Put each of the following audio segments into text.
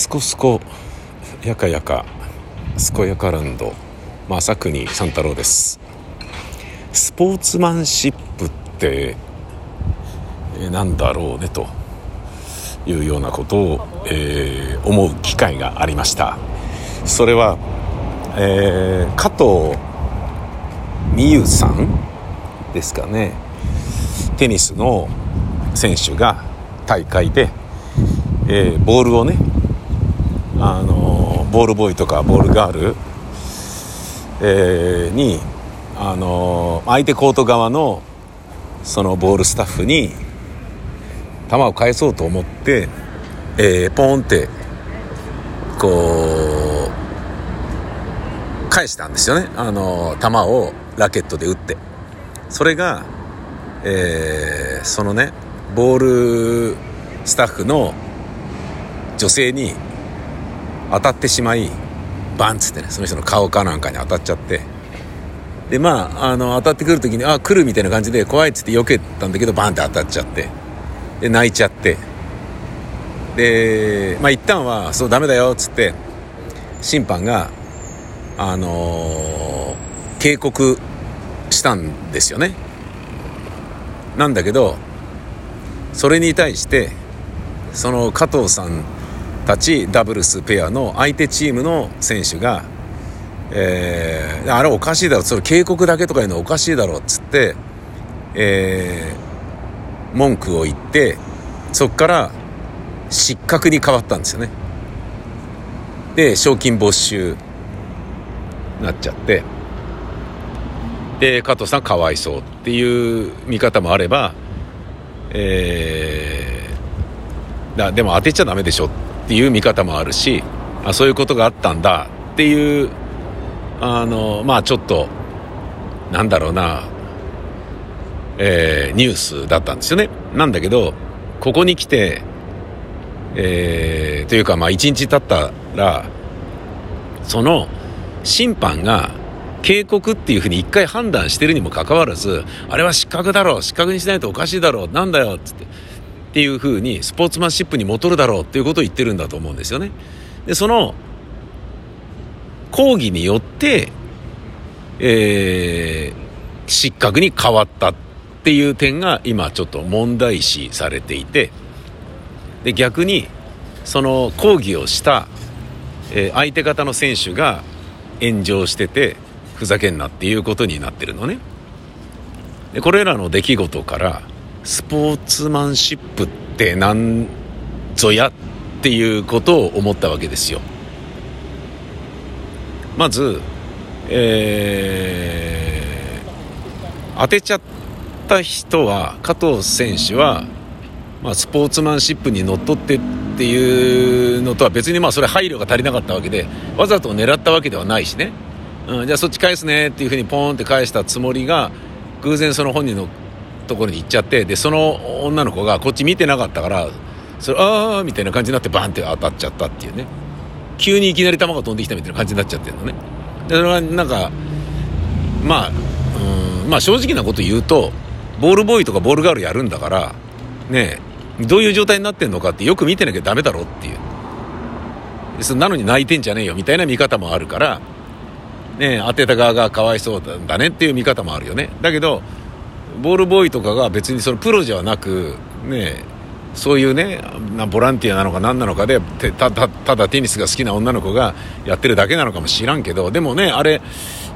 すこすこやかやかすこやかランド正国三太郎です。スポーツマンシップってなんだろうねというようなことを、えー、思う機会がありました。それは、えー、加藤美優さんですかね。テニスの選手が大会で、えー、ボールをねあのボールボーイとかボールガール、えー、にあの相手コート側のそのボールスタッフに球を返そうと思って、えー、ポーンってこう返したんですよね。あの球をラケットで打って。それが、えー、そのねボールスタッフの女性に当たってしまいバンっつってねその人の顔かなんかに当たっちゃって。でまああの当たってくる時にあ来るみたいな感じで怖いっつって避けたんだけどバンって当たっちゃって。で泣いちゃって。でまあ一旦はそうダメだよっつって審判があのー、警告したんですよね。なんだけどそれに対してその加藤さんたちダブルスペアの相手チームの選手が、えー、あれおかしいだろそれ警告だけとかいうのおかしいだろっつって、えー、文句を言ってそこから失格に変わったんですよね。で賞金没収なっちゃってで加藤さんかわいそうっていう見方もあればえー、だでも当てちゃダメでしょっていう見方もあるしあそういうことがあったんだっていうあのまあちょっとなんだろうな、えー、ニュースだったんですよね。なんだけどここに来て、えー、というかまあ1日経ったらその審判が警告っていうふうに一回判断してるにもかかわらずあれは失格だろう失格にしないとおかしいだろうなんだよっつって。っていうふうにスポーツマンシップに戻るだろうっていうことを言ってるんだと思うんですよね。でその抗議によって、えー、失格に変わったっていう点が今ちょっと問題視されていてで逆にその抗議をした、えー、相手方の選手が炎上しててふざけんなっていうことになってるのね。でこれらの出来事からスポーツマンシップってなんぞやっていうことを思ったわけですよ。まずえー、当てちゃった人は加藤選手は、まあ、スポーツマンシップにのっとってっていうのとは別にまあそれ配慮が足りなかったわけでわざと狙ったわけではないしね、うん、じゃあそっち返すねっていうふうにポーンって返したつもりが偶然その本人のところに行っちゃってでその女の子がこっち見てなかったからそれああみたいな感じになってバンって当たっちゃったっていうね。急にいきなり球が飛んできたみたいな感じになっちゃってるのね。でそれはなんかまあうんまあ正直なこと言うとボールボーイとかボールガールやるんだからねどういう状態になってんのかってよく見てなきゃダメだろっていう。そなのに泣いてんじゃねえよみたいな見方もあるからね当てた側がかわいそうだねっていう見方もあるよね。だけどボールボーイとかが別にそのプロじゃなくねそういうねボランティアなのか何なのかでただただテニスが好きな女の子がやってるだけなのかもしらんけどでもねあれ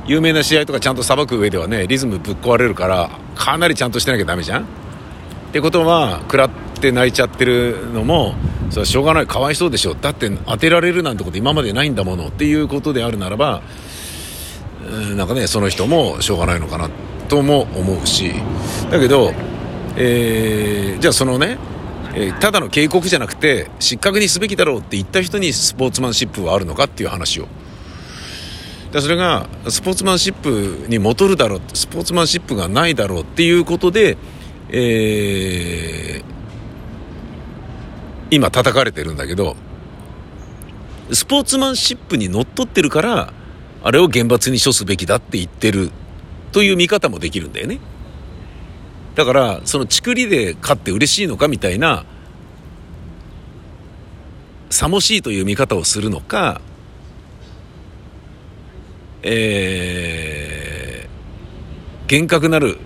有名な試合とかちゃんとさばく上ではねリズムぶっ壊れるからかなりちゃんとしてなきゃダメじゃん？ってことは食らって泣いちゃってるのもそれはしょうがない。かわいそうでしょ。だって当てられるなんてこと今までないんだもの。っていうことであるならばなんかねその人もしょうがないのかな。とも思うしだけど、えー、じゃあそのね、えー、ただの警告じゃなくて失格にすべきだろうって言った人にスポーツマンシップはあるのかっていう話を。だそれがスポーツマンシップに戻るだろうスポーツマンシップがないだろうっていうことで、えー、今叩かれてるんだけどスポーツマンシップにのっとってるからあれを厳罰に処すべきだって言ってるという見方もできるんだよね。だから、そのちくりで勝って嬉しいのかみたいなさもしいという見方をするのか、えー、厳格なる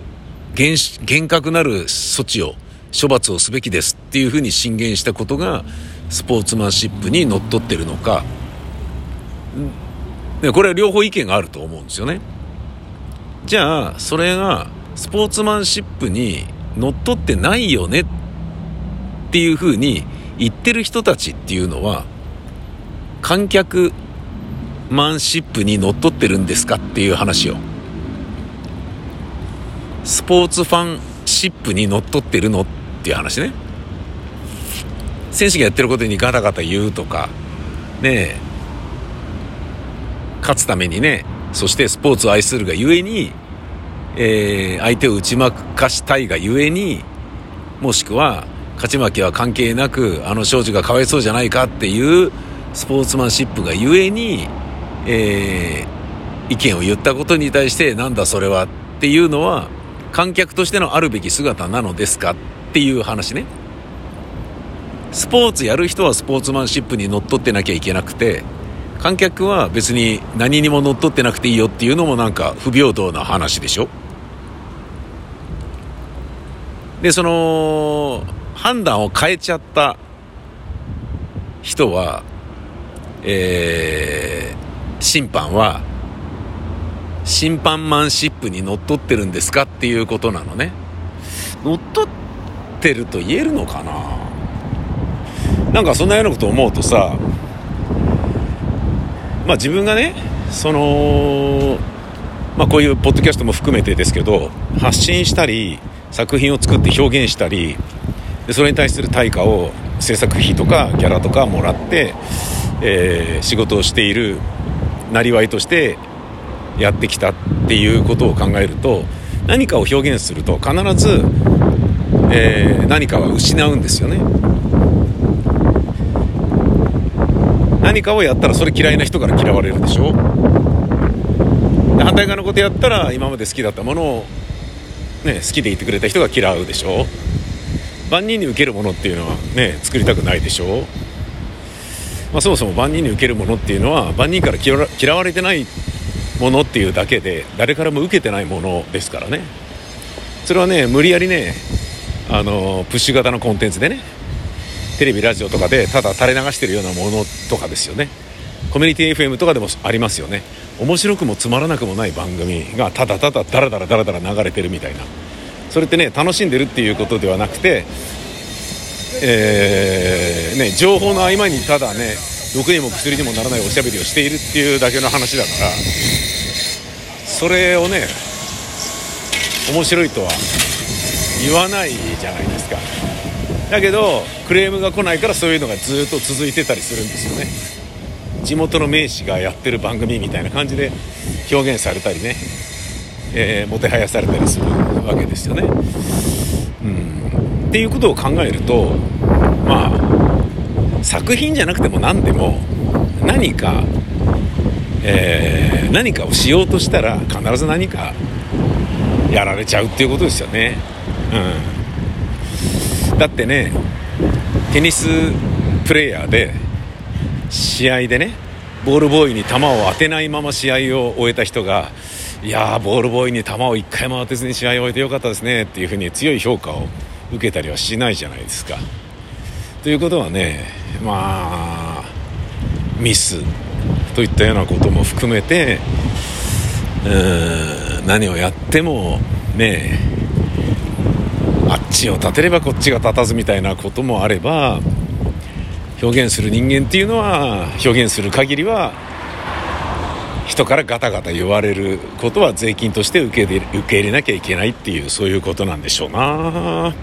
厳厳格なる措置を処罰をすべきですっていうふうに進言したことがスポーツマンシップにのっとってるのか。これは両方意見があると思うんですよね。じゃあそれがスポーツマンシップにのっとってないよねっていうふうに言ってる人たちっていうのは観客マンシップにのっとってるんですかっていう話を。スポーツファンシップにのっとってるのっていう話ね。選手がやってることにガタガタ言うとかねえ。勝つためにね。そしてスポーツを愛するがゆえに、えー、相手を打ち負かしたいがゆえにもしくは勝ち負けは関係なくあの少女がかわいそうじゃないかっていうスポーツマンシップがゆえに、えー、意見を言ったことに対してなんだそれはっていうのは観客としてのあるべき姿なのですかっていう話ね。スポーツやる人はスポーツマンシップにのっとってなきゃいけなくて観客は別に何にも乗っ取ってなくていいよっていうのもなんか不平等な話でしょ？でその判断を変えちゃった人はえー、審判は審判マンシップにのっとってるんですかっていうことなのね。乗っ取ってると言えるのかな？なんかそんなようなこと思うとさまあ、自分がねその、まあ、こういうポッドキャストも含めてですけど発信したり作品を作って表現したりそれに対する対価を制作費とかギャラとかもらって、えー、仕事をしているなりわいとしてやってきたっていうことを考えると何かを表現すると必ず、えー、何かは失うんですよね。何かをやったらそれ嫌いな人から嫌われるでしょ？で反対側のことやったら今まで好きだったものを、ね、好きでいてくれた人が嫌うでしょ？万人に受けるものっていうのはね作りたくないでしょ？まあ、そもそも万人に受けるものっていうのは万人から嫌われてないものっていうだけで誰からも受けてないものですからね。それはね無理やりねあのプッシュ型のコンテンツでねテレビラジオとかでただ垂れ流してるようなものとかですよね。コミュニティ FM とかでもありますよね。面白くもつまらなくもない番組がただただダラダラダラダラ流れてるみたいな。それってね楽しんでるっていうことではなくてえー、ね情報の合間にただね毒にも薬にもならないおしゃべりをしているっていうだけの話だからそれをね面白いとは言わないじゃないですか。だけどクレームが来ないからそういうのがずっと続いてたりするんですよね。地元の名士がやってる番組みたいな感じで表現されたりね、えー、もてはやされたりするわけですよね、うん、っていうことを考えるとまあ作品じゃなくても何でも何か、えー、何かをしようとしたら必ず何かやられちゃうっていうことですよね。うん。だってねテニスプレーヤーで試合でねボールボーイに球を当てないまま試合を終えた人がいやーボールボーイに球を1回も当てずに試合を終えてよかったですねっていうふうに強い評価を受けたりはしないじゃないですか。ということはねまあミスといったようなことも含めてうん何をやってもねちを立てればこっちが立たずみたいなこともあれば表現する人間っていうのは表現する限りは人からガタガタ言われることは税金として受け受け入れなきゃいけないっていうそういうことなんでしょうな。